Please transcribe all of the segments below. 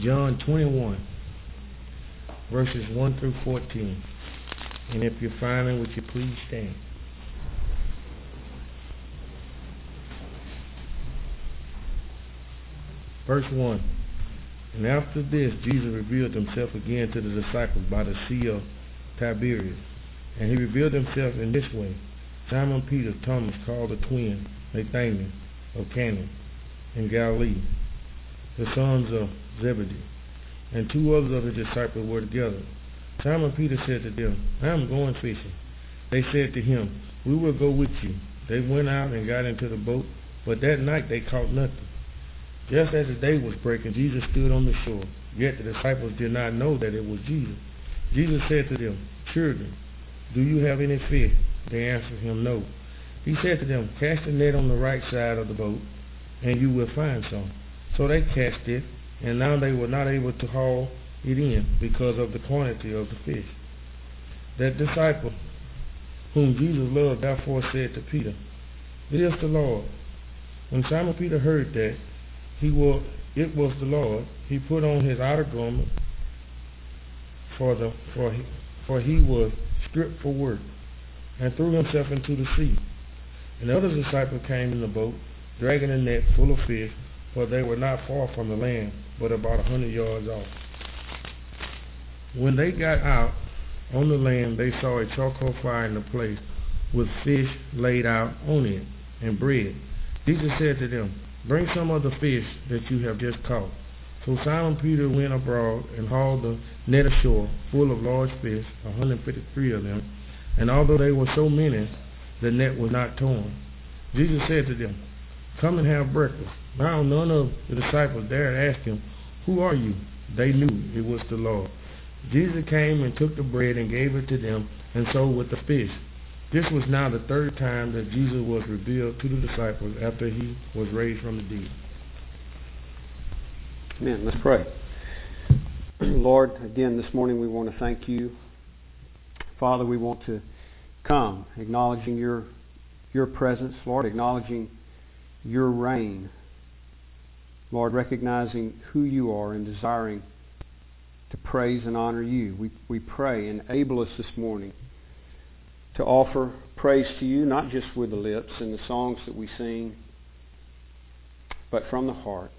John 21, verses 1 through 14. And if you're finding, would you please stand? Verse 1. And after this, Jesus revealed himself again to the disciples by the Sea of Tiberias. And he revealed himself in this way. Simon Peter, Thomas, called the twin, Nathanael of Cana in Galilee, the sons of Zebedee, and two others of his disciples were together. Simon Peter said to them, I am going fishing. They said to him, We will go with you. They went out and got into the boat, but that night they caught nothing. Just as the day was breaking, Jesus stood on the shore. Yet the disciples did not know that it was Jesus. Jesus said to them, Children, do you have any fish? They answered him, No. He said to them, Cast the net on the right side of the boat, and you will find some. So they cast it, and now they were not able to haul it in because of the quantity of the fish. That disciple whom Jesus loved therefore said to Peter, It is the Lord. When Simon Peter heard that he was, it was the Lord, he put on his outer garment, for, the, for, he, for he was stripped for work, and threw himself into the sea. And the other disciple came in the boat, dragging a net full of fish, for they were not far from the land, but about a hundred yards off. When they got out on the land, they saw a charcoal fire in the place, with fish laid out on it, and bread. Jesus said to them, Bring some of the fish that you have just caught. So Simon Peter went abroad and hauled the net ashore, full of large fish, 153 of them. And although they were so many, the net was not torn. Jesus said to them, Come and have breakfast. Now none of the disciples dared ask him, Who are you? They knew it was the Lord. Jesus came and took the bread and gave it to them, and so with the fish. This was now the third time that Jesus was revealed to the disciples after he was raised from the dead. Amen. Let's pray. Lord, again this morning we want to thank you. Father, we want to come acknowledging your your presence, Lord, acknowledging your reign. Lord, recognizing who you are and desiring to praise and honor you. We, we pray, enable us this morning to offer praise to you, not just with the lips and the songs that we sing, but from the heart,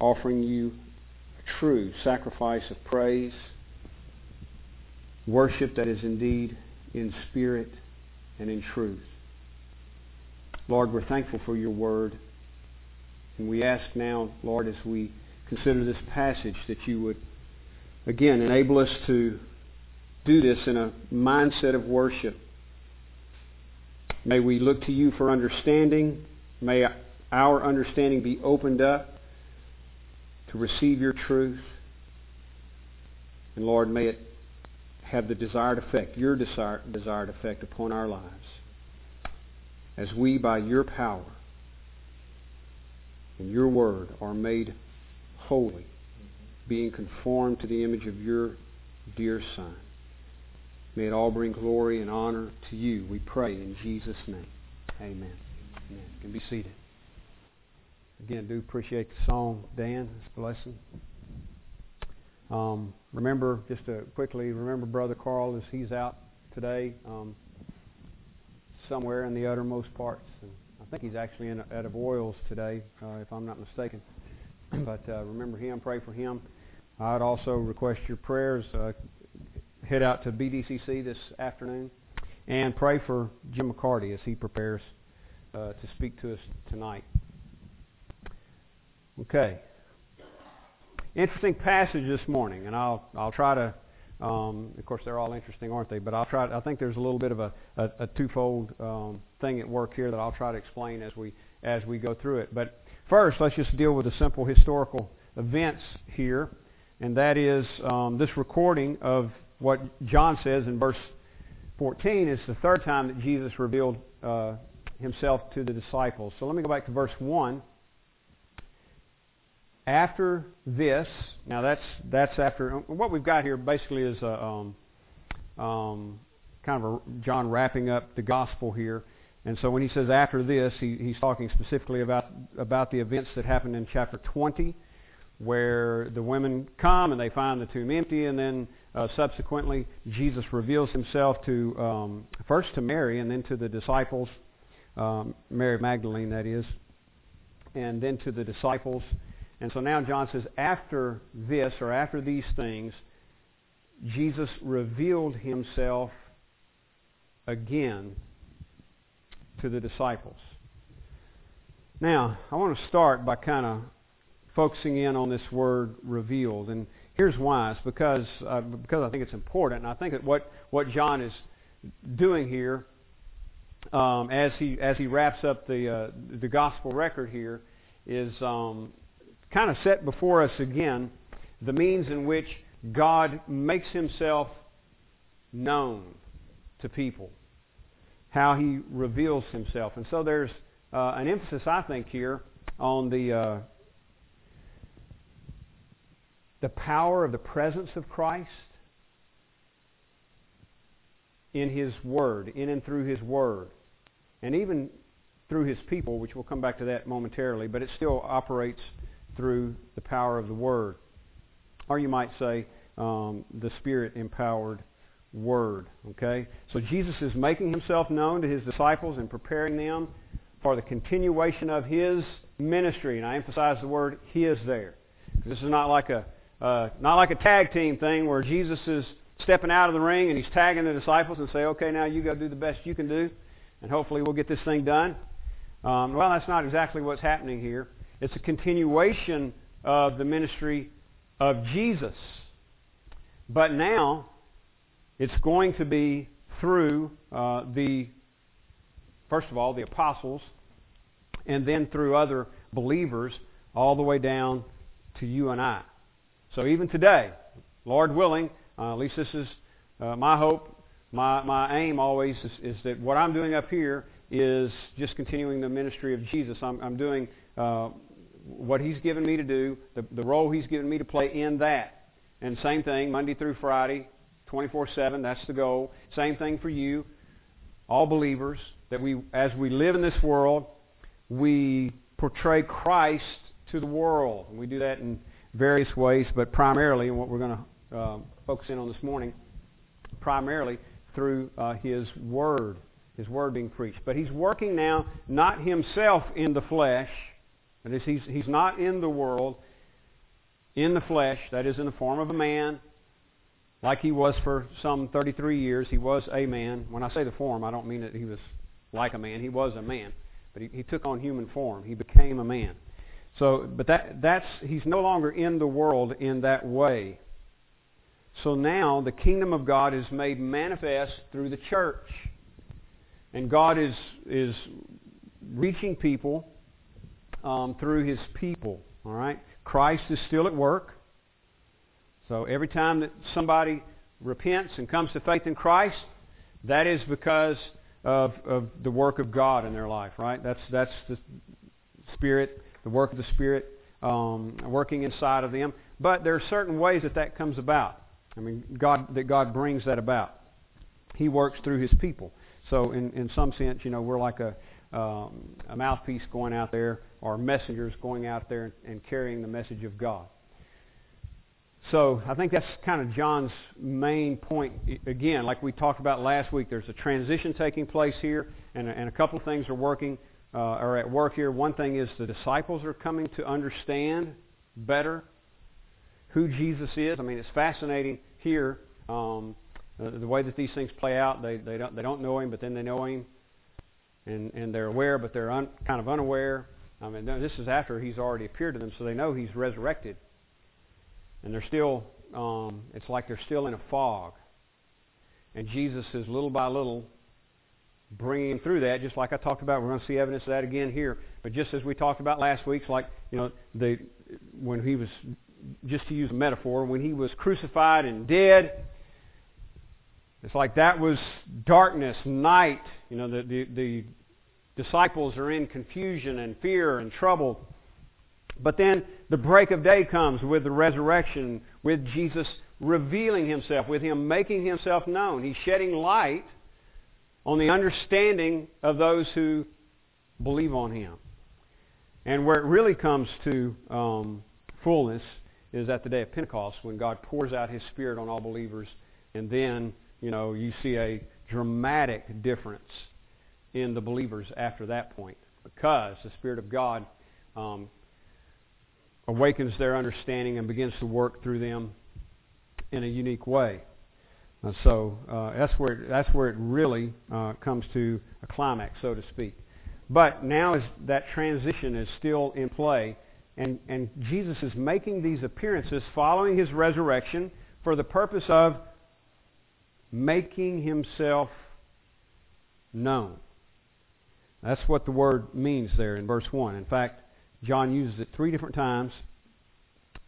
offering you a true sacrifice of praise, worship that is indeed in spirit and in truth. Lord, we're thankful for your word. And we ask now, Lord, as we consider this passage, that you would, again, enable us to do this in a mindset of worship. May we look to you for understanding. May our understanding be opened up to receive your truth. And Lord, may it have the desired effect, your desired, effect upon our lives. As we, by your power and your word, are made holy, being conformed to the image of your dear Son. May it all bring glory and honor to you. We pray in Jesus' name. Amen. Amen. You can be seated. Again, do appreciate the song, Dan. It's a blessing. Um, remember, just to quickly, remember Brother Carl as he's out today um, somewhere in the uttermost parts. And I think he's actually in, out of oils today, uh, if I'm not mistaken. but uh, remember him, pray for him. I'd also request your prayers. Uh, head out to BDCC this afternoon and pray for Jim McCarty as he prepares uh, to speak to us tonight. Okay. Interesting passage this morning, and I'll I'll try to. Um, of course, they're all interesting, aren't they? But I'll try. I think there's a little bit of a, a, a twofold um, thing at work here that I'll try to explain as we as we go through it. But first, let's just deal with the simple historical events here, and that is um, this recording of what John says in verse 14 is the third time that Jesus revealed uh, himself to the disciples. So let me go back to verse 1. After this, now that's that's after what we've got here basically is a, um, um, kind of a John wrapping up the gospel here. And so when he says after this, he, he's talking specifically about about the events that happened in chapter 20, where the women come and they find the tomb empty, and then uh, subsequently Jesus reveals himself to um, first to Mary and then to the disciples, um, Mary Magdalene, that is, and then to the disciples. And so now John says, after this or after these things, Jesus revealed himself again to the disciples. Now, I want to start by kind of focusing in on this word revealed. And here's why. It's because, uh, because I think it's important. And I think that what, what John is doing here um, as, he, as he wraps up the, uh, the gospel record here is um, kind of set before us again the means in which God makes himself known to people, how he reveals himself. And so there's uh, an emphasis, I think, here on the uh, the power of the presence of Christ in His Word, in and through His Word, and even through His people, which we'll come back to that momentarily, but it still operates through the power of the Word. Or you might say, um, the Spirit empowered Word. Okay? So Jesus is making Himself known to His disciples and preparing them for the continuation of His ministry. And I emphasize the word His there. This is not like a uh, not like a tag team thing where Jesus is stepping out of the ring and he's tagging the disciples and say, okay, now you go do the best you can do, and hopefully we'll get this thing done. Um, well, that's not exactly what's happening here. It's a continuation of the ministry of Jesus. But now, it's going to be through uh, the, first of all, the apostles, and then through other believers, all the way down to you and I. So even today, Lord willing, uh, at least this is uh, my hope, my, my aim always is, is, that what I'm doing up here is just continuing the ministry of Jesus. I'm, I'm doing uh, what He's given me to do, the, the role He's given me to play in that. And same thing, Monday through Friday, 24-7, that's the goal. Same thing for you, all believers, that we, as we live in this world, we portray Christ to the world. And we do that in various ways, but primarily, and what we're going to uh, focus in on this morning, primarily through uh, His Word, His Word being preached. But He's working now not Himself in the flesh, that is, He's, he's not in the world in the flesh, that is, in the form of a man, like He was for some 33 years. He was a man. When I say the form, I don't mean that He was like a man. He was a man. But He, he took on human form. He became a man. So, but that, that's, he's no longer in the world in that way. So now the kingdom of God is made manifest through the church. And God is, is reaching people um, through his people. All right? Christ is still at work. So every time that somebody repents and comes to faith in Christ, that is because of, of the work of God in their life, right? That's, that's the Spirit the work of the Spirit um, working inside of them. But there are certain ways that that comes about. I mean, God that God brings that about. He works through His people. So, in in some sense, you know, we're like a um, a mouthpiece going out there, or messengers going out there and, carrying the message of God. So I think that's kind of John's main point. Again, like we talked about last week, there's a transition taking place here, and, and a couple of things are working uh, are at work here. One thing is the disciples are coming to understand better who Jesus is. I mean, it's fascinating here um, the, the way that these things play out. They they don't they don't know him, but then they know him, and and they're aware, but they're un, kind of unaware. I mean, this is after he's already appeared to them, so they know he's resurrected, and they're still. Um, it's like they're still in a fog, and Jesus is little by little bringing through that, just like I talked about. We're going to see evidence of that again here. But just as we talked about last week, like you know, the when he was, just to use a metaphor, when he was crucified and dead, it's like that was darkness, night. You know, the the, the disciples are in confusion and fear and trouble. But then the break of day comes with the resurrection, with Jesus revealing himself, with him making himself known. He's shedding light on the understanding of those who believe on Him. And where it really comes to um, fullness is at the day of Pentecost when God pours out His Spirit on all believers, and then you know you see a dramatic difference in the believers after that point because the Spirit of God um, awakens their understanding and begins to work through them in a unique way. Uh, so uh, that's where it, that's where it really uh, comes to a climax, so to speak. But now that transition is still in play, and and Jesus is making these appearances following his resurrection for the purpose of making himself known. That's what the word means there in verse 1. In fact, John uses it three different times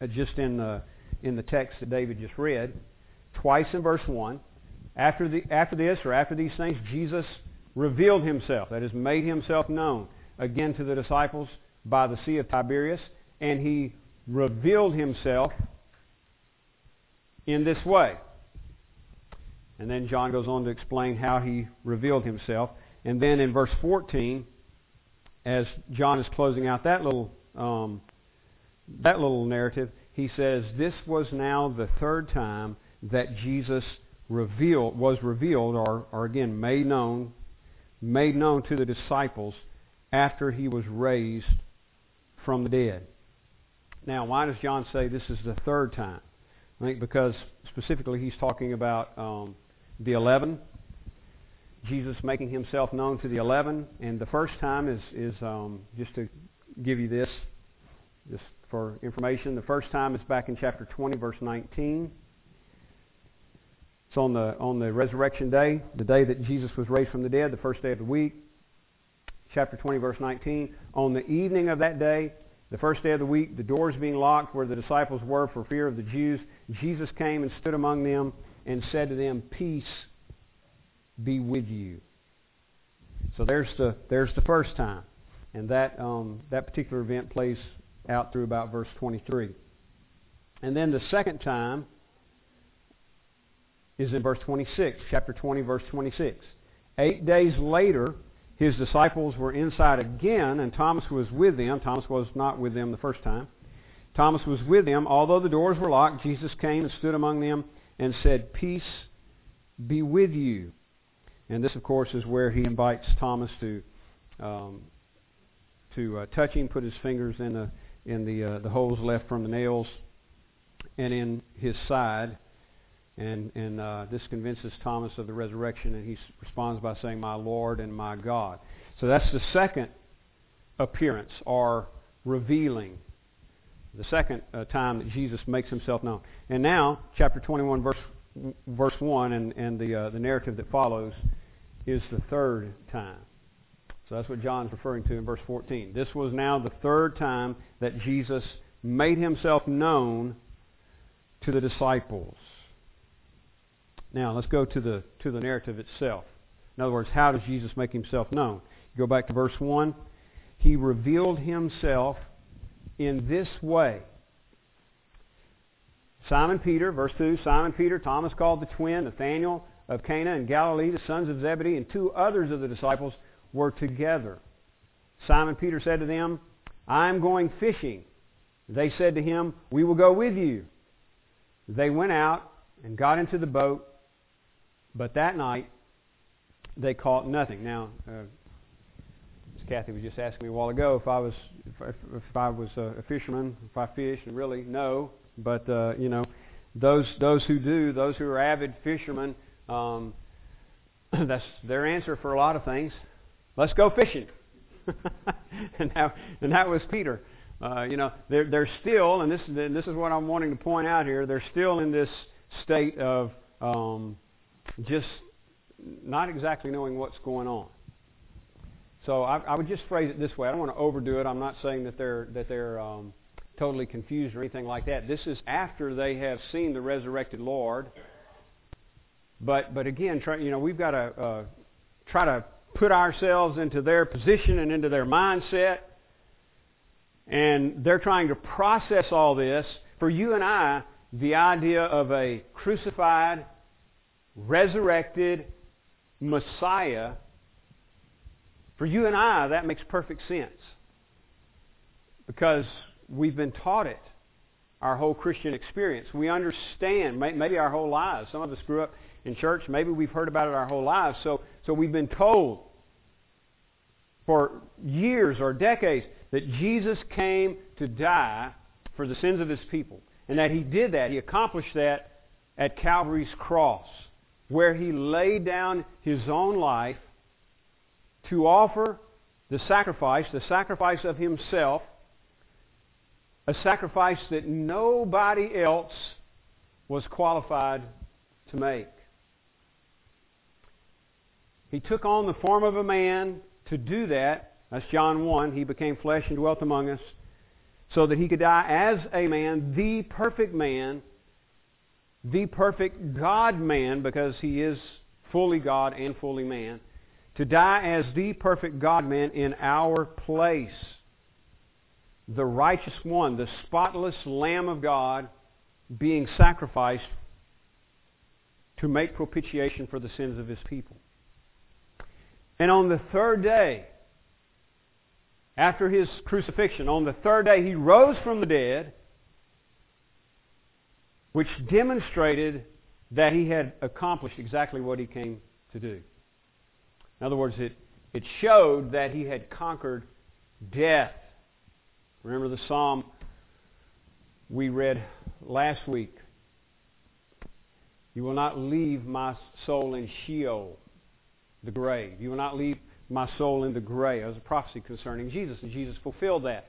uh, just in the, in the text that David just read. Twice in verse 1. After, the, after this, or after these things, Jesus revealed himself, that is, made himself known again to the disciples by the Sea of Tiberias, and he revealed himself in this way. And then John goes on to explain how he revealed himself. And then in verse 14, as John is closing out that little um, that little narrative, he says, "This was now the third time that Jesus revealed was revealed, or, or again made known, made known to the disciples after he was raised from the dead." Now, why does John say this is the third time? I think because specifically he's talking about um, the eleven. Jesus making himself known to the eleven, and the first time is is um, just to give you this, just for information. The first time is back in chapter 20, verse 19. It's on the on the resurrection day, the day that Jesus was raised from the dead, the first day of the week. Chapter 20, verse 19. On the evening of that day, the first day of the week, the doors being locked where the disciples were for fear of the Jews, Jesus came and stood among them and said to them, Peace be with you. So there's the there's the first time, and that um, that particular event plays out through about verse 23. And then the second time is in verse 26, chapter 20, verse 26. Eight days later, his disciples were inside again, and Thomas was with them. Thomas was not with them the first time. Thomas was with them. Although the doors were locked, Jesus came and stood among them and said, Peace be with you. And this, of course, is where he invites Thomas to um, to uh, touch him, put his fingers in the in the uh, the holes left from the nails, and in his side. And and uh, this convinces Thomas of the resurrection, and he responds by saying, "My Lord and my God." So that's the second appearance or revealing. The second uh, time that Jesus makes himself known. And now, chapter 21, verse verse 1 and, and the, uh, the narrative that follows is the third time. So that's what John's referring to in verse 14. This was now the third time that Jesus made himself known to the disciples. Now let's go to the to the narrative itself. In other words, how does Jesus make himself known? You go back to verse 1. He revealed himself in this way. Simon Peter, verse 2, Simon Peter, Thomas called the twin, Nathanael of Cana in Galilee, the sons of Zebedee, and two others of the disciples were together. Simon Peter said to them, I am going fishing. They said to him, We will go with you. They went out and got into the boat, but that night they caught nothing. Now, uh, Kathy was just asking me a while ago if I was if, if I was a fisherman, if I fish, and really no. But uh, you know, those those who do, those who are avid fishermen, um, that's their answer for a lot of things. Let's go fishing. and that and that was Peter. Uh, you know, they're they're still, and this this is what I'm wanting to point out here. They're still in this state of um, just not exactly knowing what's going on. So I, I would just phrase it this way. I don't want to overdo it. I'm not saying that they're that they're um, totally confused or anything like that. This is after they have seen the resurrected Lord. But but again, try, you know, we've got to uh, try to put ourselves into their position and into their mindset. And they're trying to process all this. For you and I, the idea of a crucified, resurrected Messiah, for you and I, that makes perfect sense. Because we've been taught it. our whole Christian experience. We understand, maybe our whole lives. Some of us grew up in church. Maybe we've heard about it our whole lives. So, so we've been told for years or decades that Jesus came to die for the sins of his people. And that he did that. He accomplished that at Calvary's cross, where he laid down his own life to offer the sacrifice, the sacrifice of himself, a sacrifice that nobody else was qualified to make. He took on the form of a man to do that. That's John 1. He became flesh and dwelt among us so that he could die as a man, the perfect man, the perfect God man, because he is fully God and fully man, to die as the perfect God man in our place. The righteous one, the spotless Lamb of God, being sacrificed to make propitiation for the sins of his people. And on the third day, after his crucifixion, on the third day, he rose from the dead, which demonstrated that he had accomplished exactly what he came to do. In other words, it, it showed that he had conquered death. Remember the psalm we read last week? You will not leave my soul in Sheol the grave. You will not leave my soul in the grave. It was a prophecy concerning Jesus, and Jesus fulfilled that.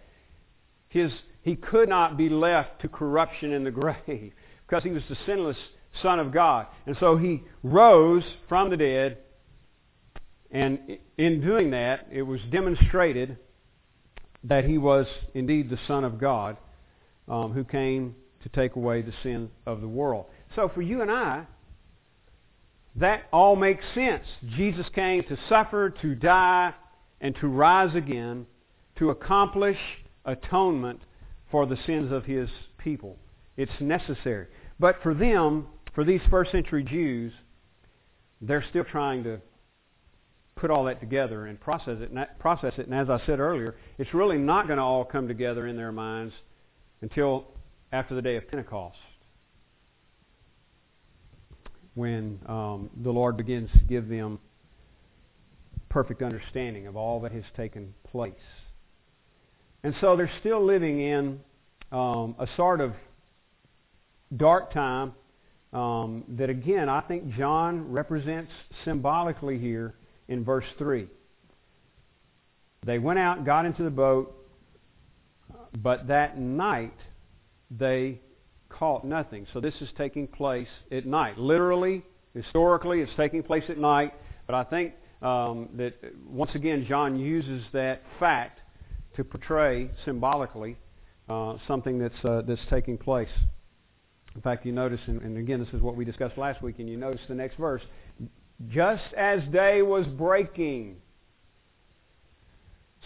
His, he could not be left to corruption in the grave because he was the sinless Son of God. And so he rose from the dead, and in doing that, it was demonstrated that he was indeed the Son of God um, who came to take away the sin of the world. So for you and I, that all makes sense. Jesus came to suffer, to die, and to rise again to accomplish atonement for the sins of his people. It's necessary. But for them, for these first century Jews, they're still trying to put all that together and process it. And process it. And as I said earlier, it's really not going to all come together in their minds until after the day of Pentecost when um, the Lord begins to give them perfect understanding of all that has taken place. And so they're still living in um, a sort of dark time um, that, again, I think John represents symbolically here in verse 3. They went out, got into the boat, but that night they caught nothing. So this is taking place at night. Literally, historically, it's taking place at night. But I think um, that once again, John uses that fact to portray symbolically uh, something that's uh, that's taking place. In fact, you notice, and, and again, this is what we discussed last week, and you notice the next verse. Just as day was breaking,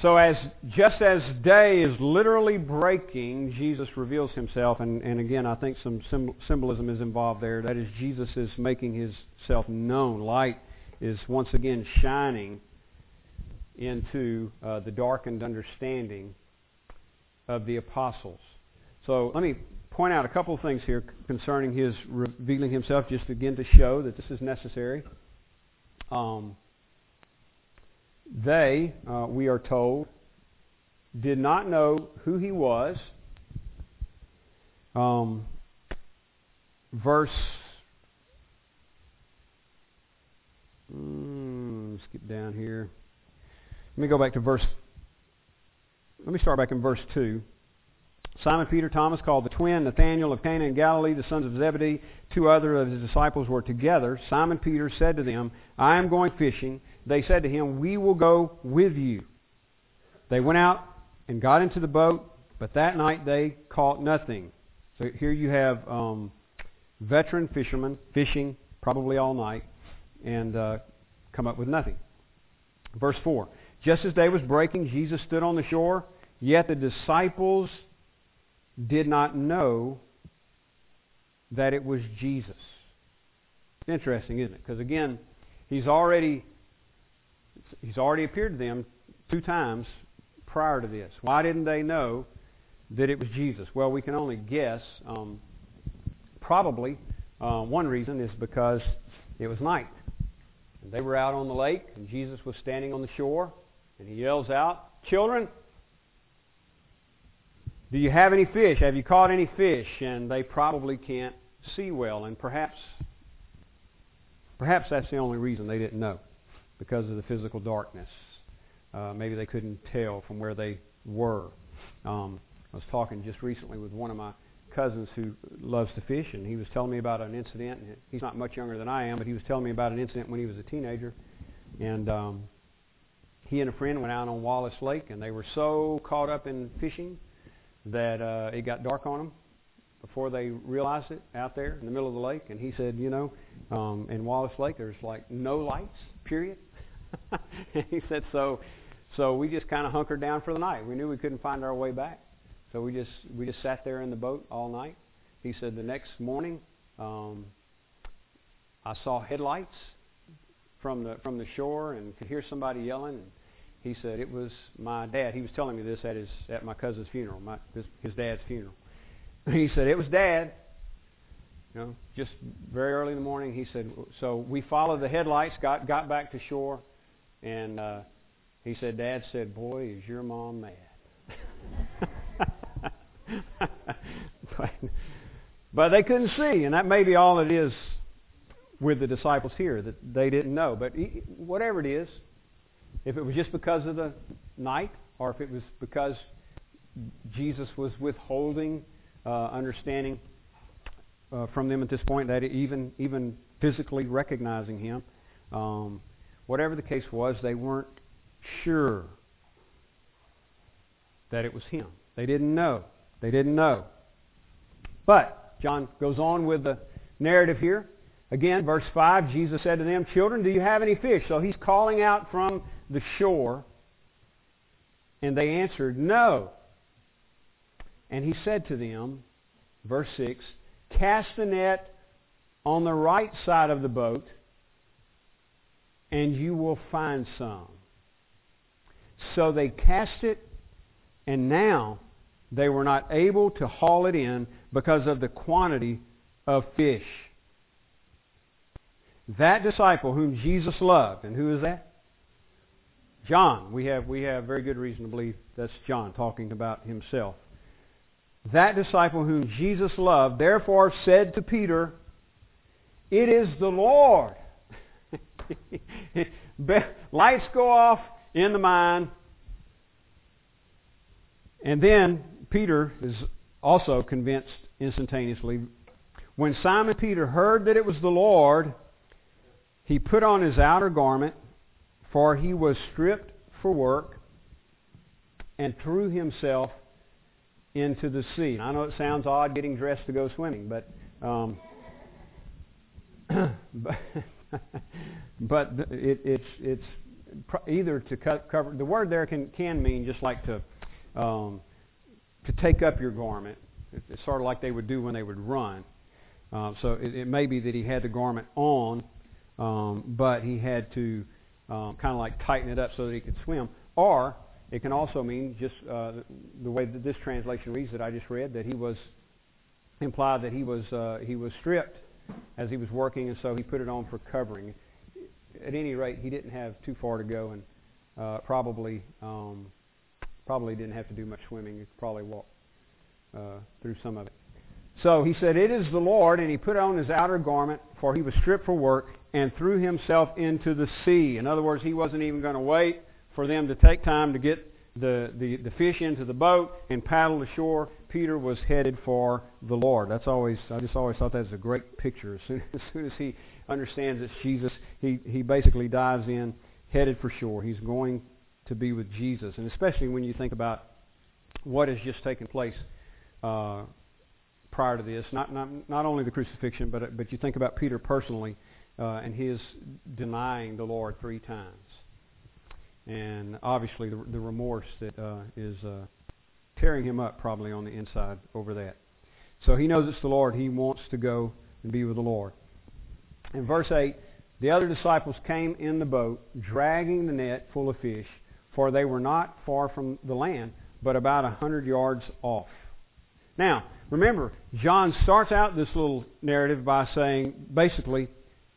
so as just as day is literally breaking, Jesus reveals himself, and, and again, I think some symbolism is involved there. That is, Jesus is making himself known. Light is once again shining into uh, the darkened understanding of the apostles. So let me point out a couple of things here concerning his revealing himself, just again to show that this is necessary. Um, they, uh, we are told, did not know who he was. Um, verse. Mm, skip down here. Let me go back to verse. Let me start back in verse 2. Simon Peter, Thomas called the twin, Nathanael of Cana in Galilee, the sons of Zebedee, two other of his disciples were together. Simon Peter said to them, I am going fishing. They said to him, We will go with you. They went out and got into the boat, but that night they caught nothing. So here you have um, veteran fishermen fishing probably all night and uh, come up with nothing. Verse 4 Just as day was breaking, Jesus stood on the shore, yet the disciples did not know that it was Jesus. Interesting, isn't it? Because again, he's already he's already appeared to them two times prior to this. Why didn't they know that it was Jesus? Well, we can only guess. Um, probably uh, one reason is because it was night. They were out on the lake, and Jesus was standing on the shore, and he yells out, Children, do you have any fish? Have you caught any fish? And they probably can't see well, and perhaps perhaps that's the only reason they didn't know, because of the physical darkness. Uh, maybe they couldn't tell from where they were. Um, I was talking just recently with one of my cousins who loves to fish, and he was telling me about an incident. He's not much younger than I am, but he was telling me about an incident when he was a teenager, and um, he and a friend went out on Wallace Lake, and they were so caught up in fishing that uh, it got dark on them before they realized it out there in the middle of the lake. And he said, you know, um, in Wallace Lake, there's like no lights, period. he said, so, so we just kind of hunkered down for the night. We knew we couldn't find our way back. So we just we just sat there in the boat all night. He said the next morning um, I saw headlights from the from the shore and could hear somebody yelling. And he said it was my dad. He was telling me this at his at my cousin's funeral, my his, his dad's funeral. He said it was dad. You know, just very early in the morning. He said so. We followed the headlights, got got back to shore, and uh, he said, Dad said, "Boy, is your mom mad." but, but they couldn't see, and that may be all it is with the disciples here that they didn't know. But whatever it is, if it was just because of the night, or if it was because Jesus was withholding uh, understanding uh, from them at this point, that even even physically recognizing Him, um, whatever the case was, they weren't sure that it was Him. They didn't know. They didn't know. But John goes on with the narrative here. Again, verse 5, Jesus said to them, Children, do you have any fish? So he's calling out from the shore. And they answered, No. And he said to them, verse 6, Cast the net on the right side of the boat, and you will find some. So they cast it, and now they were not able to haul it in because of the quantity of fish. That disciple whom Jesus loved, and who is that? John. We have, we have very good reason to believe that's John talking about himself. That disciple whom Jesus loved, therefore said to Peter, It is the Lord. Lights go off in the mind. And then Peter is also convinced instantaneously. When Simon Peter heard that it was the Lord, he put on his outer garment, for he was stripped for work, and threw himself into the sea. I know it sounds odd getting dressed to go swimming, but um, but, but it, it's it's either to cover. The word there can can mean just like to um, to take up your garment. It's sort of like they would do when they would run. Uh, so it, it may be that he had the garment on, um, but he had to um, kind of like tighten it up so that he could swim. Or it can also mean just uh, the way that this translation reads that I just read that he was implied that he was uh, he was stripped as he was working, and so he put it on for covering. At any rate, he didn't have too far to go, and uh, probably um, Probably didn't have to do much swimming. He could probably walk uh, through some of it. So he said, It is the Lord, and he put on his outer garment, for he was stripped for work, and threw himself into the sea. In other words, he wasn't even going to wait for them to take time to get the, the, the fish into the boat and paddle ashore. Peter was headed for the Lord. That's always I just always thought that was a great picture. As soon, as soon as he understands it's Jesus, he, he basically dives in, headed for shore. He's going to be with Jesus. And especially when you think about what has just taken place uh, prior to this, not, not, not only the crucifixion, but, but you think about Peter personally uh, and his denying the Lord three times. And obviously the, the remorse that uh, is uh, tearing him up probably on the inside over that. So he knows it's the Lord. He wants to go and be with the Lord. In verse 8, the other disciples came in the boat, dragging the net full of fish, for they were not far from the land, but about a hundred yards off. Now, remember, John starts out this little narrative by saying, basically,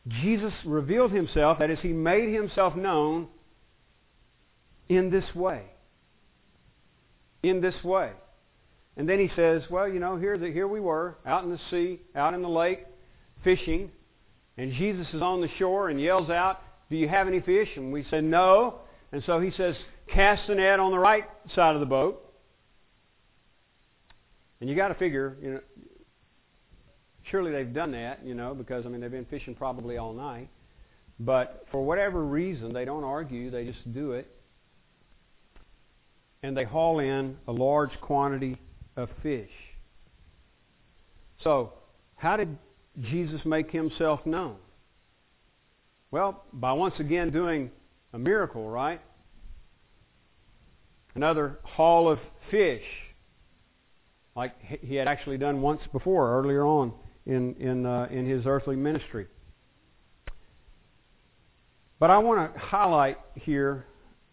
Jesus revealed himself, that is, he made himself known in this way. In this way. And then he says, well, you know, here, the, here we were, out in the sea, out in the lake, fishing, and Jesus is on the shore and yells out, do you have any fish? And we said, no. And so he says, cast the net on the right side of the boat. And you got to figure, you know, surely they've done that, you know, because I mean they've been fishing probably all night. But for whatever reason, they don't argue; they just do it, and they haul in a large quantity of fish. So, how did Jesus make himself known? Well, by once again doing a miracle, right? Another haul of fish like he had actually done once before, earlier on in, in, uh, in his earthly ministry. But I want to highlight here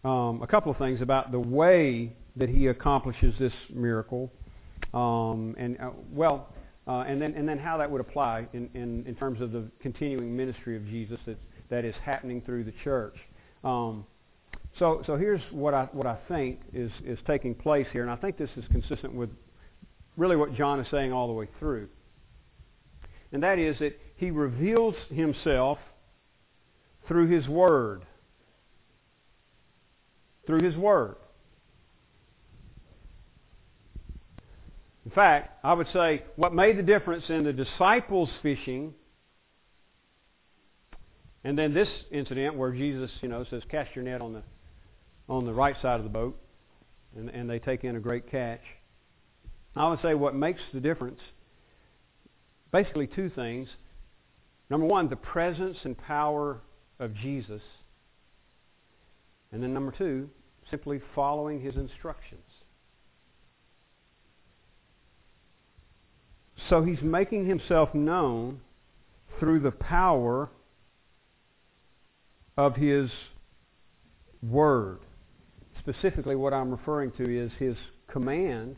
um, a couple of things about the way that he accomplishes this miracle, um, and uh, well, uh, and then and then how that would apply in, in, in terms of the continuing ministry of Jesus that that is happening through the church. Um, so so here's what I what I think is is taking place here, and I think this is consistent with really what John is saying all the way through. And that is that he reveals himself through his word. Through his word. In fact, I would say what made the difference in the disciples fishing and then this incident where Jesus, you know, says, cast your net on the on the right side of the boat, and, and they take in a great catch. I would say what makes the difference, basically two things. Number one, the presence and power of Jesus. And then number two, simply following his instructions. So he's making himself known through the power of his word. Specifically, what I'm referring to is his command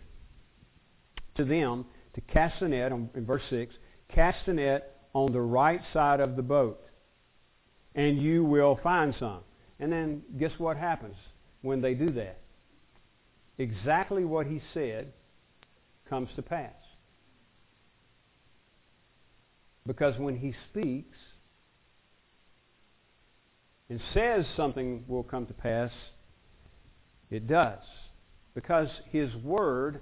to them to cast the net, in verse 6, cast the net on the right side of the boat, and you will find some. And then guess what happens when they do that? Exactly what he said comes to pass. Because when he speaks and says something will come to pass, it does. Because his word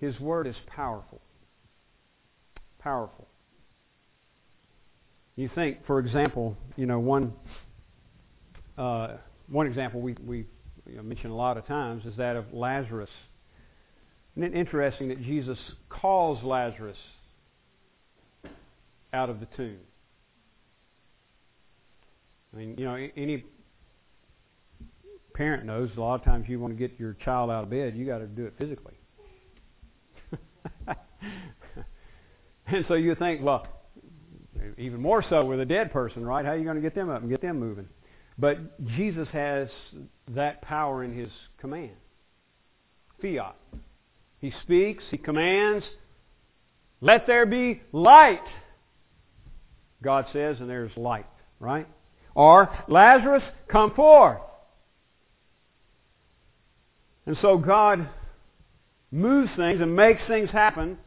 his word is powerful. Powerful. You think, for example, you know, one uh, one example we we you know, mention a lot of times is that of Lazarus. Isn't it interesting that Jesus calls Lazarus out of the tomb? I mean, you know, any parent knows a lot of times you want to get your child out of bed, you got to do it physically. and so you think, well, even more so with a dead person, right? How are you going to get them up and get them moving? But Jesus has that power in his command. Fiat. He speaks, he commands, let there be light. God says, and there's light, right? Or, Lazarus, come forth. And so God moves things and makes things happen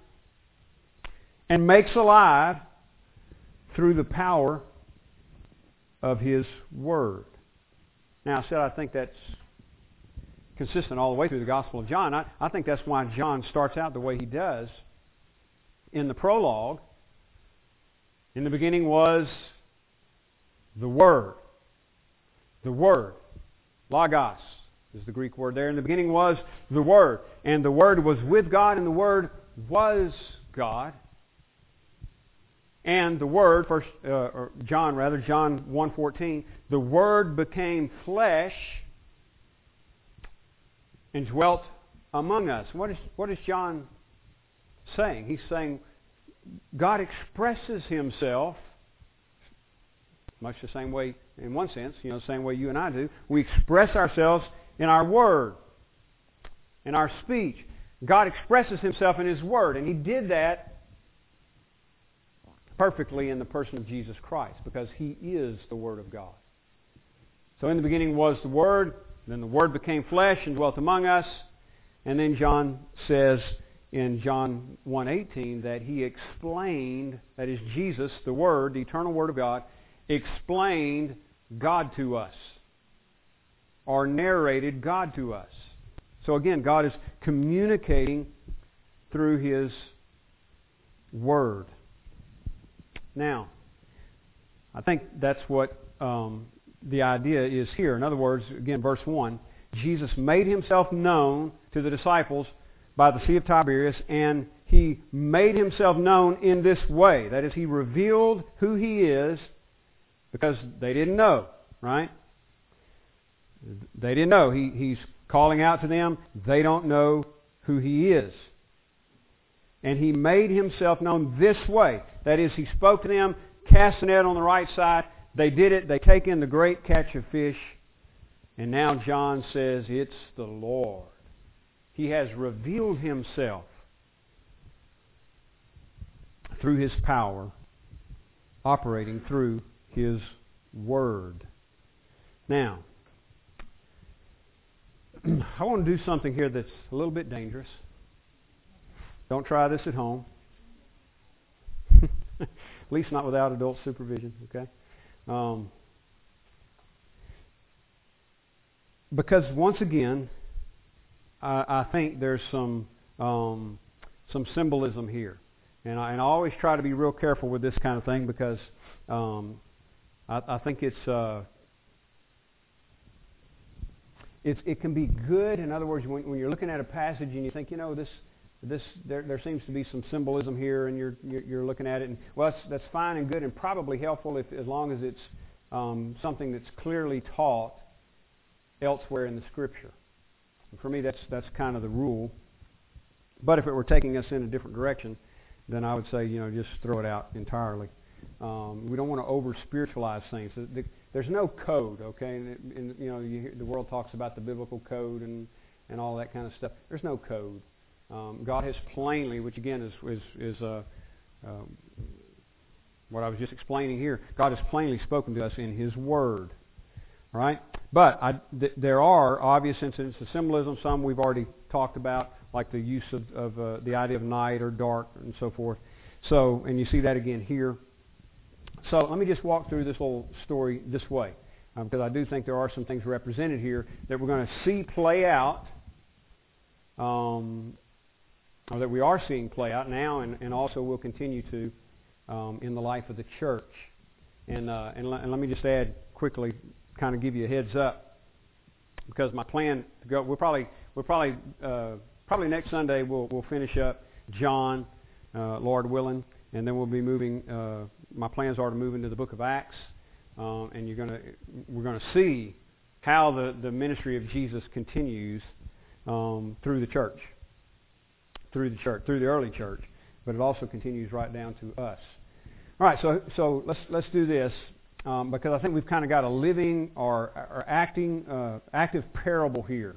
and makes alive through the power of His Word. Now, I said I think that's consistent all the way through the Gospel of John. I, I think that's why John starts out the way he does in the prologue. In the beginning was the Word. The Word. Logos is the Greek word there. In the beginning was the Word, and the Word was with God, and the Word was God. And the Word, first uh, John rather, John 1.14, the Word became flesh and dwelt among us. What is, what is John saying? He's saying God expresses himself much the same way, in one sense, you know, the same way you and I do. We express ourselves in our word. in our speech. God expresses himself in his word, and he did that perfectly in the person of Jesus Christ because he is the word of God. So in the beginning was the word, then the word became flesh and dwelt among us, and then John says in John 1:18 that he explained that is Jesus, the word, the eternal word of God, explained God to us or narrated God to us. So again, God is communicating through His Word. Now, I think that's what um, the idea is here. In other words, again, verse 1 Jesus made Himself known to the disciples by the Sea of Tiberias, and He made Himself known in this way. That is, He revealed who He is because they didn't know, right? They didn't know. He, he's calling out to them. They don't know who he is. And he made himself known this way. That is, he spoke to them, cast the net on the right side. They did it. They take in the great catch of fish. And now John says, it's the Lord. He has revealed himself through his power, operating through his word. Now, I want to do something here that's a little bit dangerous. Don't try this at home. at least not without adult supervision, okay? Um, because once again, I, I think there's some um, some symbolism here, and I, and I always try to be real careful with this kind of thing because um, I, I think it's uh, it's, it can be good. In other words, when, when you're looking at a passage and you think, you know, this, this, there, there seems to be some symbolism here, and you're, you're, looking at it, and well, that's, that's fine and good, and probably helpful if, as long as it's um, something that's clearly taught elsewhere in the Scripture. And for me, that's that's kind of the rule. But if it were taking us in a different direction, then I would say, you know, just throw it out entirely. Um, we don't want to over spiritualize things. The, there's no code, okay? And, and you know, you, the world talks about the biblical code and and all that kind of stuff. There's no code. Um, God has plainly, which again is is, is uh, uh, what I was just explaining here. God has plainly spoken to us in His Word, right? But I, th- there are obvious incidents of symbolism. Some we've already talked about, like the use of, of uh, the idea of night or dark and so forth. So, and you see that again here. So let me just walk through this little story this way, um, because I do think there are some things represented here that we're going to see play out, um, or that we are seeing play out now, and, and also will continue to um, in the life of the church. And, uh, and, and let me just add quickly, kind of give you a heads up, because my plan to go, we'll probably we'll probably uh, probably next Sunday we'll we'll finish up John, uh, Lord willing, and then we'll be moving uh, my plans are to move into the book of Acts, um, and you're to we're going to see how the, the ministry of Jesus continues um, through the church, through the church, through the early church, but it also continues right down to us. All right, so so let's let's do this um, because I think we've kind of got a living or, or acting uh, active parable here.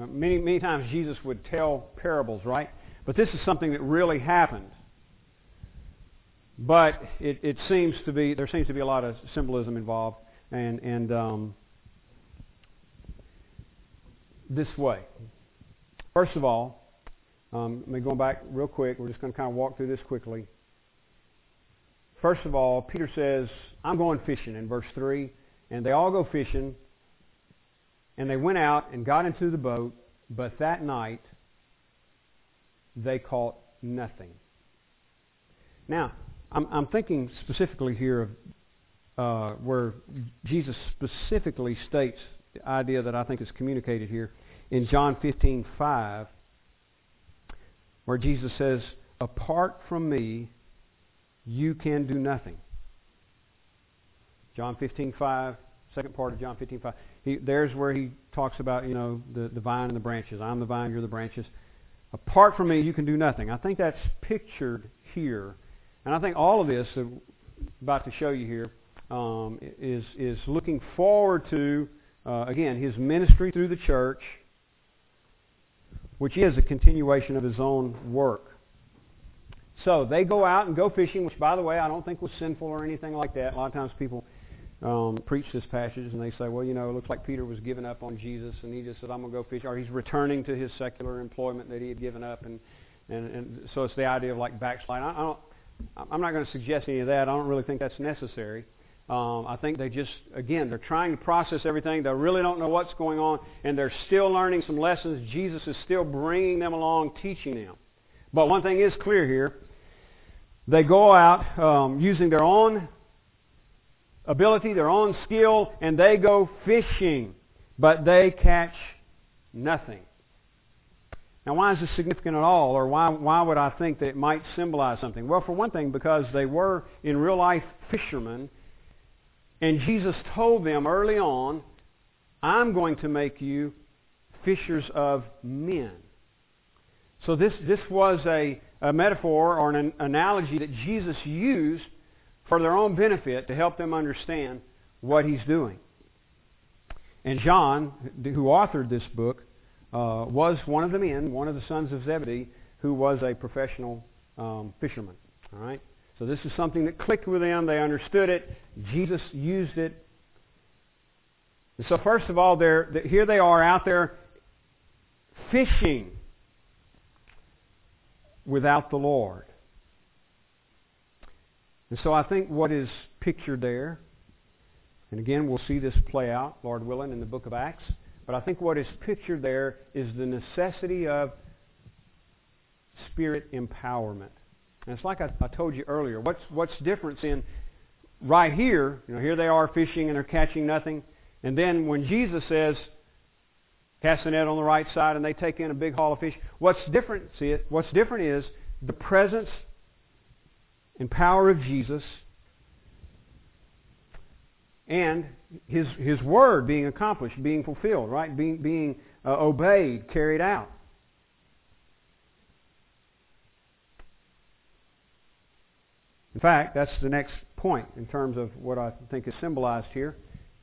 Uh, many many times Jesus would tell parables, right? But this is something that really happened. But it, it seems to be there seems to be a lot of symbolism involved, and and um, this way. First of all, um, let me go back real quick. We're just going to kind of walk through this quickly. First of all, Peter says, "I'm going fishing" in verse three, and they all go fishing. And they went out and got into the boat, but that night they caught nothing. Now, I'm, I'm thinking specifically here of uh, where Jesus specifically states the idea that I think is communicated here in John 15:5, where Jesus says, "Apart from me, you can do nothing." John 15:5, second part of John 15:5. He, there's where he talks about you know the, the vine and the branches. I'm the vine, you're the branches. Apart from me, you can do nothing. I think that's pictured here and I think all of this, I'm about to show you here, um, is is looking forward to, uh, again, his ministry through the church, which is a continuation of his own work. So they go out and go fishing, which, by the way, I don't think was sinful or anything like that. A lot of times people um, preach this passage and they say, well, you know, it looks like Peter was giving up on Jesus and he just said, I'm going to go fish, or he's returning to his secular employment that he had given up, and and, and so it's the idea of like backsliding. I, I don't, I'm not going to suggest any of that. I don't really think that's necessary. Um, I think they just, again, they're trying to process everything. They really don't know what's going on, and they're still learning some lessons. Jesus is still bringing them along, teaching them. But one thing is clear here. They go out um, using their own ability, their own skill, and they go fishing, but they catch nothing. Now, why is this significant at all, or why, why would I think that it might symbolize something? Well, for one thing, because they were in real life fishermen, and Jesus told them early on, I'm going to make you fishers of men. So this, this was a, a metaphor or an analogy that Jesus used for their own benefit to help them understand what he's doing. And John, who authored this book, uh, was one of the men, one of the sons of Zebedee, who was a professional um, fisherman. All right. So this is something that clicked with them. They understood it. Jesus used it. And so first of all, they're, here they are out there fishing without the Lord. And so I think what is pictured there, and again we'll see this play out, Lord willing, in the book of Acts, but I think what is pictured there is the necessity of spirit empowerment. And it's like I, I told you earlier. What's what's difference in right here? You know, here they are fishing and they're catching nothing, and then when Jesus says, "Cast the net on the right side," and they take in a big haul of fish. What's different? See it. What's different is the presence and power of Jesus and his, his word being accomplished, being fulfilled, right? Being, being uh, obeyed, carried out. Fact, that's the next point in terms of what I think is symbolized here.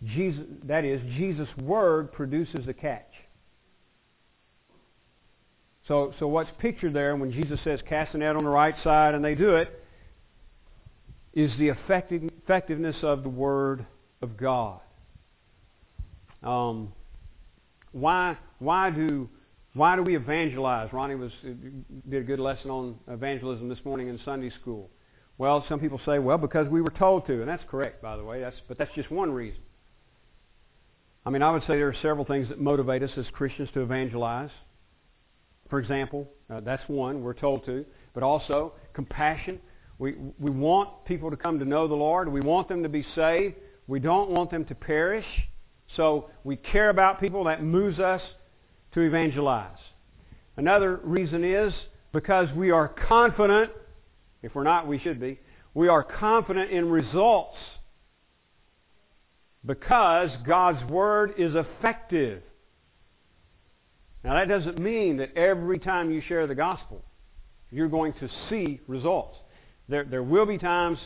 Jesus, that is, Jesus' word produces a catch. So, so what's pictured there when Jesus says, cast the net on the right side, and they do it, is the effective, effectiveness of the Word of God. Um, why, why, do, why do we evangelize? Ronnie was, did a good lesson on evangelism this morning in Sunday school. Well, some people say, well, because we were told to, and that's correct, by the way. That's, but that's just one reason. I mean, I would say there are several things that motivate us as Christians to evangelize. For example, uh, that's one, we're told to. But also, compassion. We, we want people to come to know the Lord. We want them to be saved. We don't want them to perish. So we care about people. That moves us to evangelize. Another reason is because we are confident, if we're not, we should be, we are confident in results because God's Word is effective. Now that doesn't mean that every time you share the gospel, you're going to see results. There, there will be times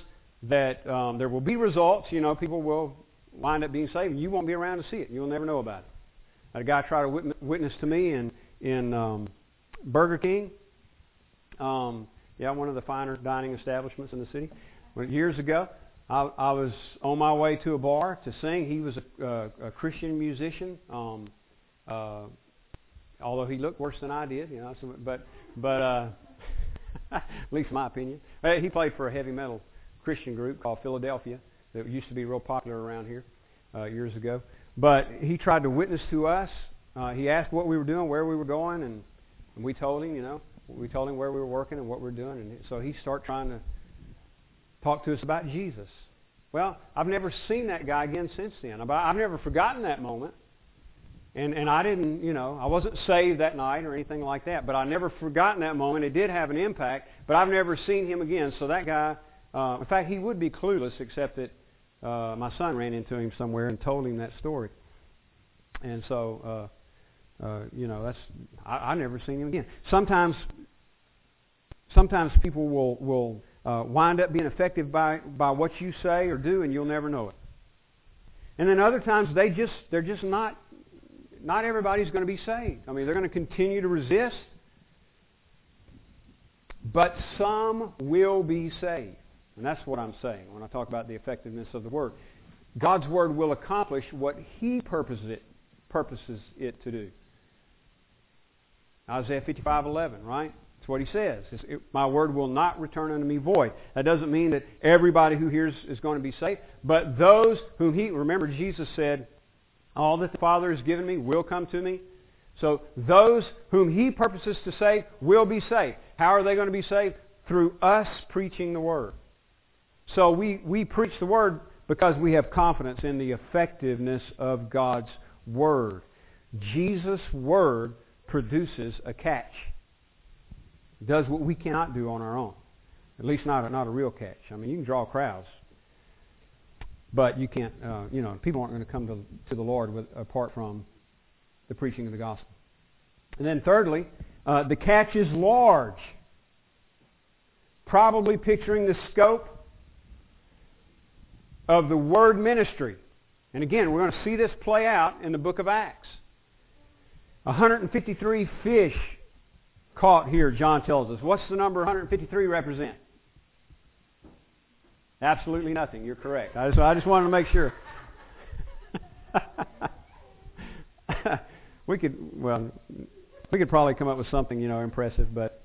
that um, there will be results. You know, people will wind up being saved, and you won't be around to see it. You'll never know about it. A guy try to witness to me in in um, Burger King. Um, yeah, one of the finer dining establishments in the city. Well, years ago, I, I was on my way to a bar to sing. He was a, uh, a Christian musician. Um, uh, although he looked worse than I did, you know. So, but but uh, at least my opinion. He played for a heavy metal Christian group called Philadelphia that used to be real popular around here uh, years ago. But he tried to witness to us. Uh, he asked what we were doing, where we were going, and, and we told him, you know, we told him where we were working and what we were doing. And so he started trying to talk to us about Jesus. Well, I've never seen that guy again since then. I've never forgotten that moment. And, and I didn't, you know, I wasn't saved that night or anything like that, but I never forgotten that moment. It did have an impact, but I've never seen him again. So that guy, uh, in fact, he would be clueless, except that uh, my son ran into him somewhere and told him that story. And so, uh, uh, you know, that's I, I've never seen him again. Sometimes, sometimes people will will uh, wind up being affected by by what you say or do, and you'll never know it. And then other times they just they're just not not everybody's going to be saved. I mean, they're going to continue to resist, but some will be saved. And that's what I'm saying when I talk about the effectiveness of the Word. God's Word will accomplish what He purposes it, purposes it to do. Isaiah 55:11, right? That's what he says. It, my word will not return unto me void. That doesn't mean that everybody who hears is going to be saved, but those whom he, remember Jesus said, all that the Father has given me will come to me. So those whom he purposes to save will be saved. How are they going to be saved? Through us preaching the word. So we, we preach the word because we have confidence in the effectiveness of God's word. Jesus' word produces a catch does what we cannot do on our own. At least not a, not a real catch. I mean, you can draw crowds, but you can't. Uh, you know, people aren't going to come to, to the Lord with, apart from the preaching of the gospel. And then, thirdly, uh, the catch is large. Probably picturing the scope of the word ministry. And again, we're going to see this play out in the book of Acts. 153 fish caught here, John tells us. What's the number 153 represent? Absolutely nothing. You're correct. I just, I just wanted to make sure. we could, well, we could probably come up with something, you know, impressive, but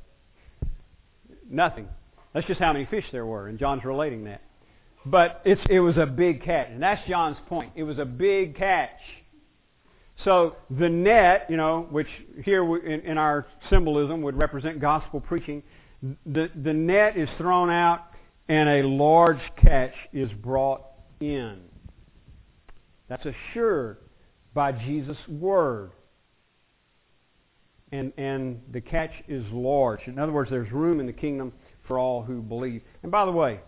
nothing. That's just how many fish there were, and John's relating that. But it's, it was a big catch, and that's John's point. It was a big catch. So the net, you know, which here in, in our symbolism would represent gospel preaching, the, the net is thrown out and a large catch is brought in. That's assured by Jesus' word. And, and the catch is large. In other words, there's room in the kingdom for all who believe. And by the way,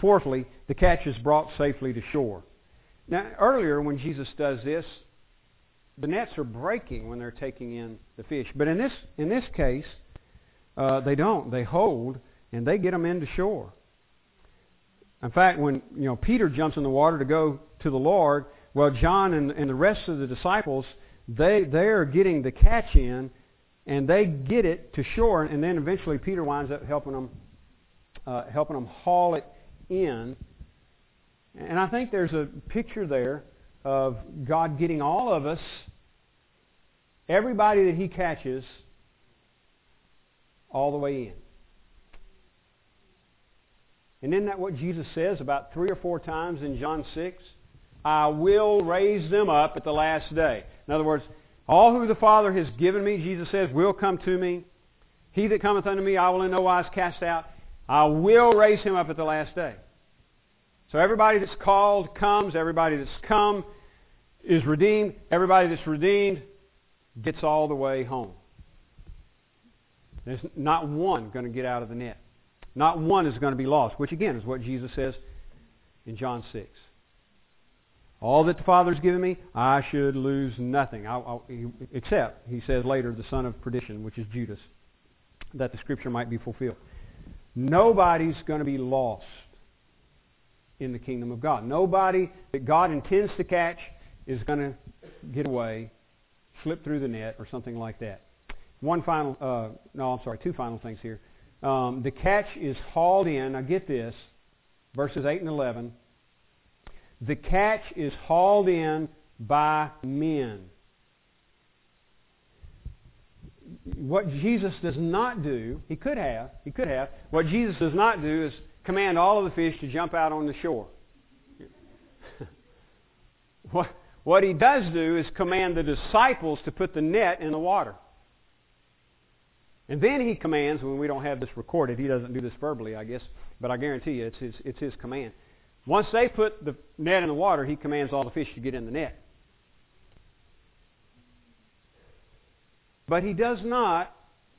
fourthly, the catch is brought safely to shore. Now, earlier when Jesus does this, the nets are breaking when they're taking in the fish. But in this in this case, uh, they don't. They hold and they get them into shore. In fact, when you know Peter jumps in the water to go to the Lord, well, John and, and the rest of the disciples they they are getting the catch in, and they get it to shore, and then eventually Peter winds up helping them uh, helping them haul it in. And I think there's a picture there of God getting all of us, everybody that He catches, all the way in. And isn't that what Jesus says about three or four times in John 6? I will raise them up at the last day. In other words, all who the Father has given me, Jesus says, will come to me. He that cometh unto me, I will in no wise cast out. I will raise him up at the last day. So everybody that's called comes. Everybody that's come is redeemed. Everybody that's redeemed gets all the way home. There's not one going to get out of the net. Not one is going to be lost, which again is what Jesus says in John 6. All that the Father has given me, I should lose nothing. I, I, except, he says later, the son of perdition, which is Judas, that the scripture might be fulfilled. Nobody's going to be lost in the kingdom of God. Nobody that God intends to catch is going to get away, slip through the net, or something like that. One final, uh, no, I'm sorry, two final things here. Um, the catch is hauled in. Now get this, verses 8 and 11. The catch is hauled in by men. What Jesus does not do, he could have, he could have, what Jesus does not do is command all of the fish to jump out on the shore. what, what he does do is command the disciples to put the net in the water. And then he commands, when we don't have this recorded, he doesn't do this verbally, I guess, but I guarantee you it's his, it's his command. Once they put the net in the water, he commands all the fish to get in the net. But he does not,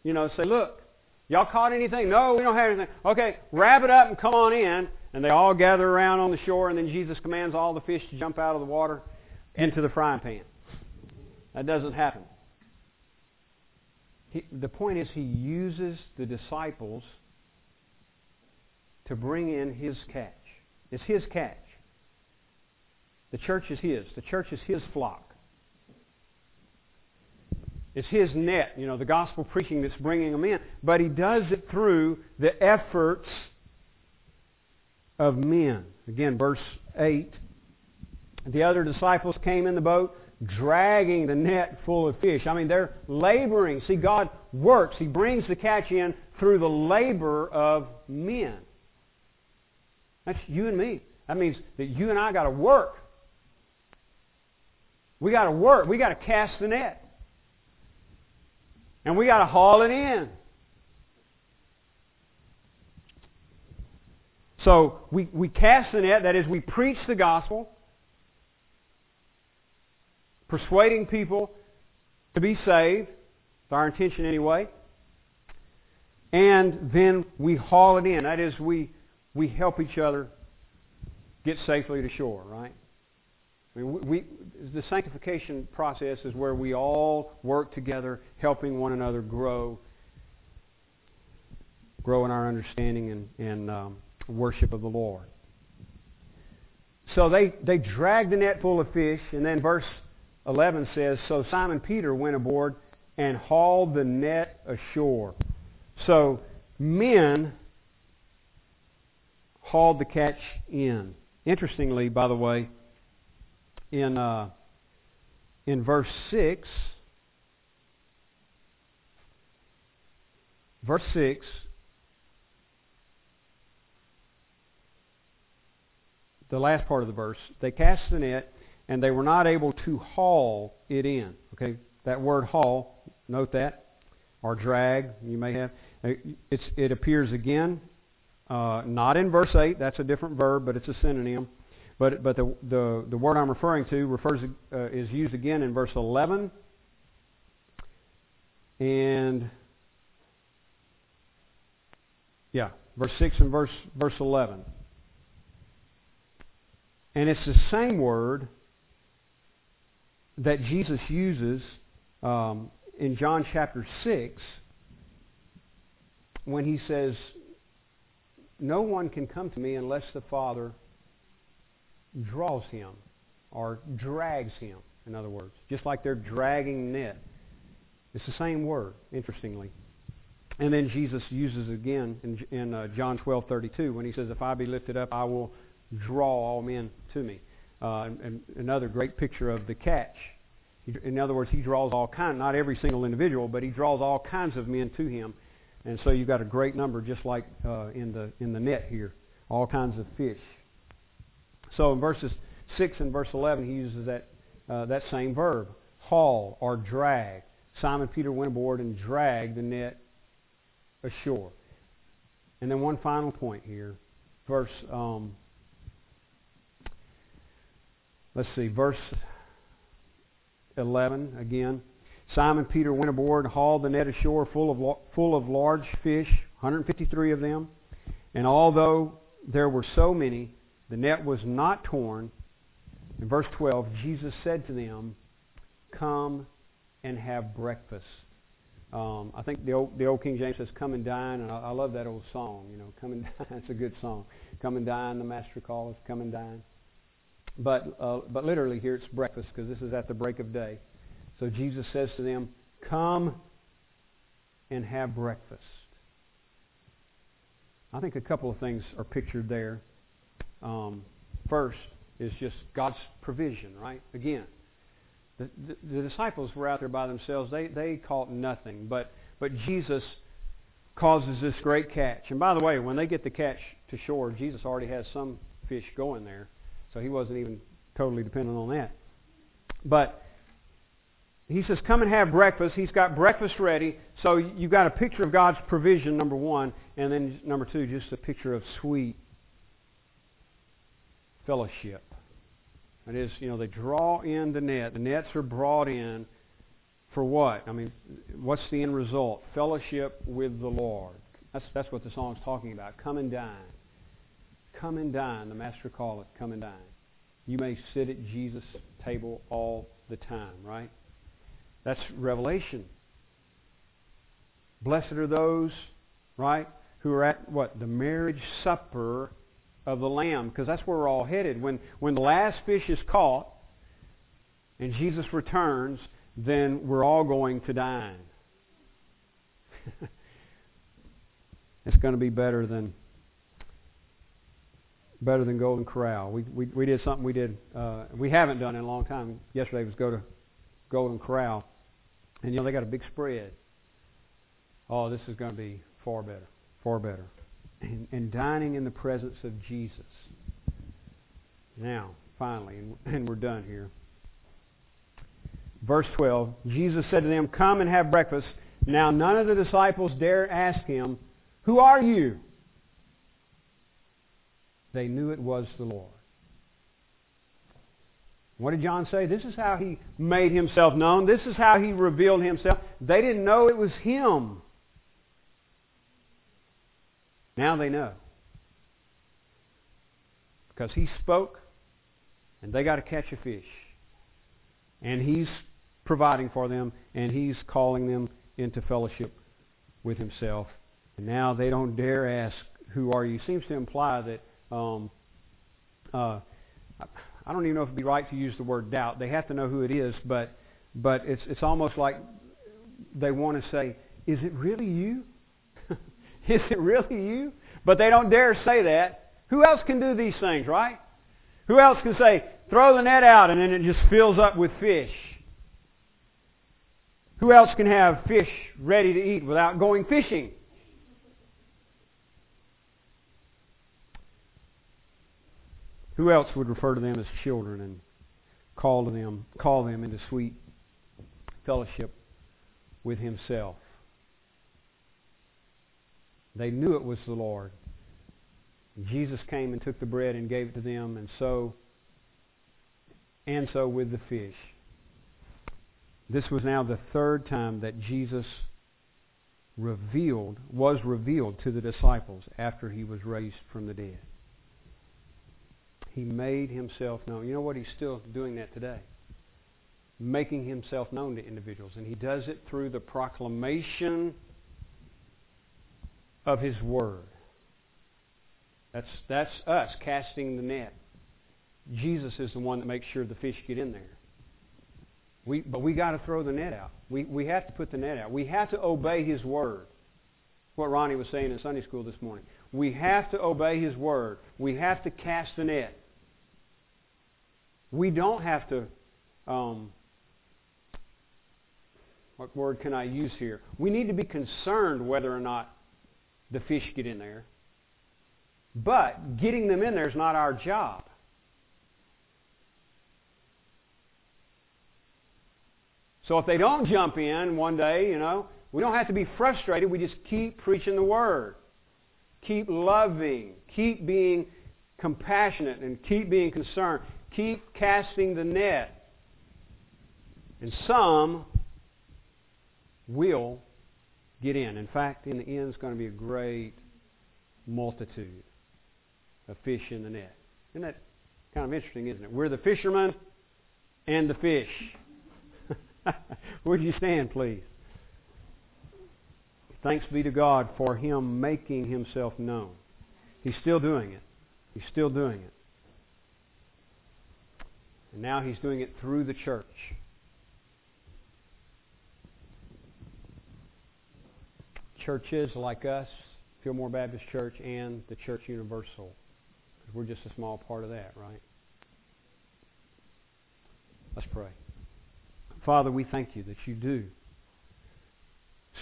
you know, say, look, y'all caught anything? No, we don't have anything. Okay, wrap it up and come on in. And they all gather around on the shore, and then Jesus commands all the fish to jump out of the water into the frying pan. That doesn't happen. He, the point is, he uses the disciples to bring in his catch. It's his catch. The church is his. The church is his flock. It's his net, you know, the gospel preaching that's bringing them in. But he does it through the efforts of men. Again, verse 8. The other disciples came in the boat dragging the net full of fish. I mean, they're laboring. See, God works. He brings the catch in through the labor of men. That's you and me. That means that you and I got to work. We got to work. We got to cast the net. And we got to haul it in. So we, we cast the net, that is, we preach the gospel, persuading people to be saved. It's our intention anyway. And then we haul it in. That is, we, we help each other get safely to shore, right? I mean, we, the sanctification process is where we all work together, helping one another grow, grow in our understanding and, and um, worship of the Lord. So they, they dragged the net full of fish, and then verse 11 says, So Simon Peter went aboard and hauled the net ashore. So men hauled the catch in. Interestingly, by the way, in uh, in verse six, verse six. The last part of the verse, they cast the net and they were not able to haul it in. Okay, that word haul, note that, or drag, you may have. It's, it appears again, uh, not in verse 8, that's a different verb, but it's a synonym. But, but the, the, the word I'm referring to refers, uh, is used again in verse 11 and yeah, verse 6 and verse, verse 11. And it's the same word that Jesus uses um, in John chapter 6 when he says, No one can come to me unless the Father draws him or drags him, in other words. Just like they're dragging net. It's the same word, interestingly. And then Jesus uses it again in, in uh, John 12:32 when he says, "If I be lifted up, I will draw all men to me." Uh, and another great picture of the catch. In other words, he draws all kinds, not every single individual, but he draws all kinds of men to him. And so you've got a great number, just like uh, in the in the net here, all kinds of fish. So in verses six and verse eleven, he uses that uh, that same verb, haul or drag. Simon Peter went aboard and dragged the net ashore. And then one final point here, verse um, Let's see, verse 11 again. Simon Peter went aboard and hauled the net ashore full of, full of large fish, 153 of them. And although there were so many, the net was not torn. In verse 12, Jesus said to them, Come and have breakfast. Um, I think the old, the old King James says, Come and dine. And I, I love that old song, you know, Come and dine. It's a good song. Come and dine, the Master calls, come and dine. But, uh, but literally here it's breakfast because this is at the break of day. So Jesus says to them, Come and have breakfast. I think a couple of things are pictured there. Um, first is just God's provision, right? Again, the, the, the, disciples were out there by themselves. They, they caught nothing. But, but Jesus causes this great catch. And by the way, when they get the catch to shore, Jesus already has some fish going there. So he wasn't even totally dependent on that. But he says, Come and have breakfast. He's got breakfast ready. So you've got a picture of God's provision, number one. And then number two, just a picture of sweet fellowship. That is, you know, they draw in the net. The nets are brought in for what? I mean, what's the end result? Fellowship with the Lord. That's, that's what the song's talking about. Come and dine. Come and dine. The Master calleth, come and dine. You may sit at Jesus' table all the time, right? That's revelation. Blessed are those, right, who are at what? The marriage supper of the Lamb, because that's where we're all headed. When, when the last fish is caught and Jesus returns, then we're all going to dine. it's going to be better than better than Golden Corral. We we, we did something we did uh, we haven't done in a long time. Yesterday was go to Golden Corral, and you know they got a big spread. Oh, this is going to be far better, far better, and, and dining in the presence of Jesus. Now, finally, and, and we're done here. Verse 12 Jesus said to them, Come and have breakfast. Now none of the disciples dare ask him, Who are you? They knew it was the Lord. What did John say? This is how he made himself known. This is how he revealed himself. They didn't know it was him. Now they know. Because he spoke and they got to catch a fish. And he's providing for them and he's calling them into fellowship with himself. And now they don't dare ask, Who are you? Seems to imply that um, uh, I don't even know if it'd be right to use the word doubt. They have to know who it is, but but it's it's almost like they want to say, "Is it really you? is it really you?" But they don't dare say that. Who else can do these things, right? Who else can say, "Throw the net out," and then it just fills up with fish? Who else can have fish ready to eat without going fishing? Who else would refer to them as children and call to them, call them into sweet fellowship with Himself? They knew it was the Lord. Jesus came and took the bread and gave it to them, and so, and so with the fish. This was now the third time that Jesus revealed, was revealed to the disciples after he was raised from the dead. He made himself known. You know what? He's still doing that today. Making himself known to individuals. And he does it through the proclamation of his word. That's, that's us casting the net. Jesus is the one that makes sure the fish get in there. We, but we got to throw the net out. We, we have to put the net out. We have to obey His Word. What Ronnie was saying in Sunday school this morning. We have to obey His Word. We have to cast the net. We don't have to, um, what word can I use here? We need to be concerned whether or not the fish get in there. But getting them in there is not our job. So if they don't jump in one day, you know, we don't have to be frustrated. We just keep preaching the Word. Keep loving. Keep being compassionate and keep being concerned. Keep casting the net. And some will get in. In fact, in the end, it's going to be a great multitude of fish in the net. Isn't that kind of interesting, isn't it? We're the fishermen and the fish. Would you stand, please? Thanks be to God for Him making Himself known. He's still doing it. He's still doing it. And now He's doing it through the church. Churches like us, Fillmore Baptist Church, and the Church Universal. We're just a small part of that, right? Let's pray. Father, we thank you that you do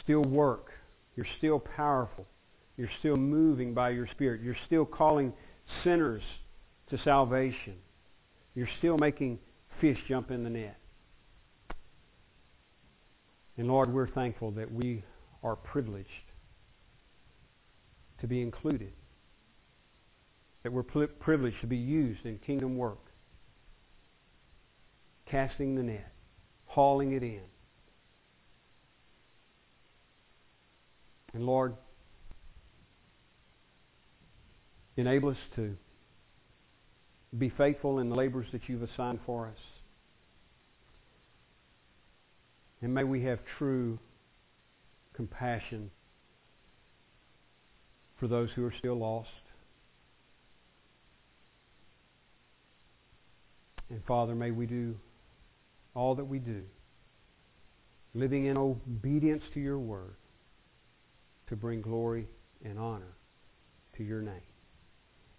still work. You're still powerful. You're still moving by your Spirit. You're still calling sinners to salvation. You're still making fish jump in the net. And Lord, we're thankful that we are privileged to be included, that we're privileged to be used in kingdom work, casting the net hauling it in. And Lord, enable us to be faithful in the labors that you've assigned for us. And may we have true compassion for those who are still lost. And Father, may we do all that we do living in obedience to your word to bring glory and honor to your name.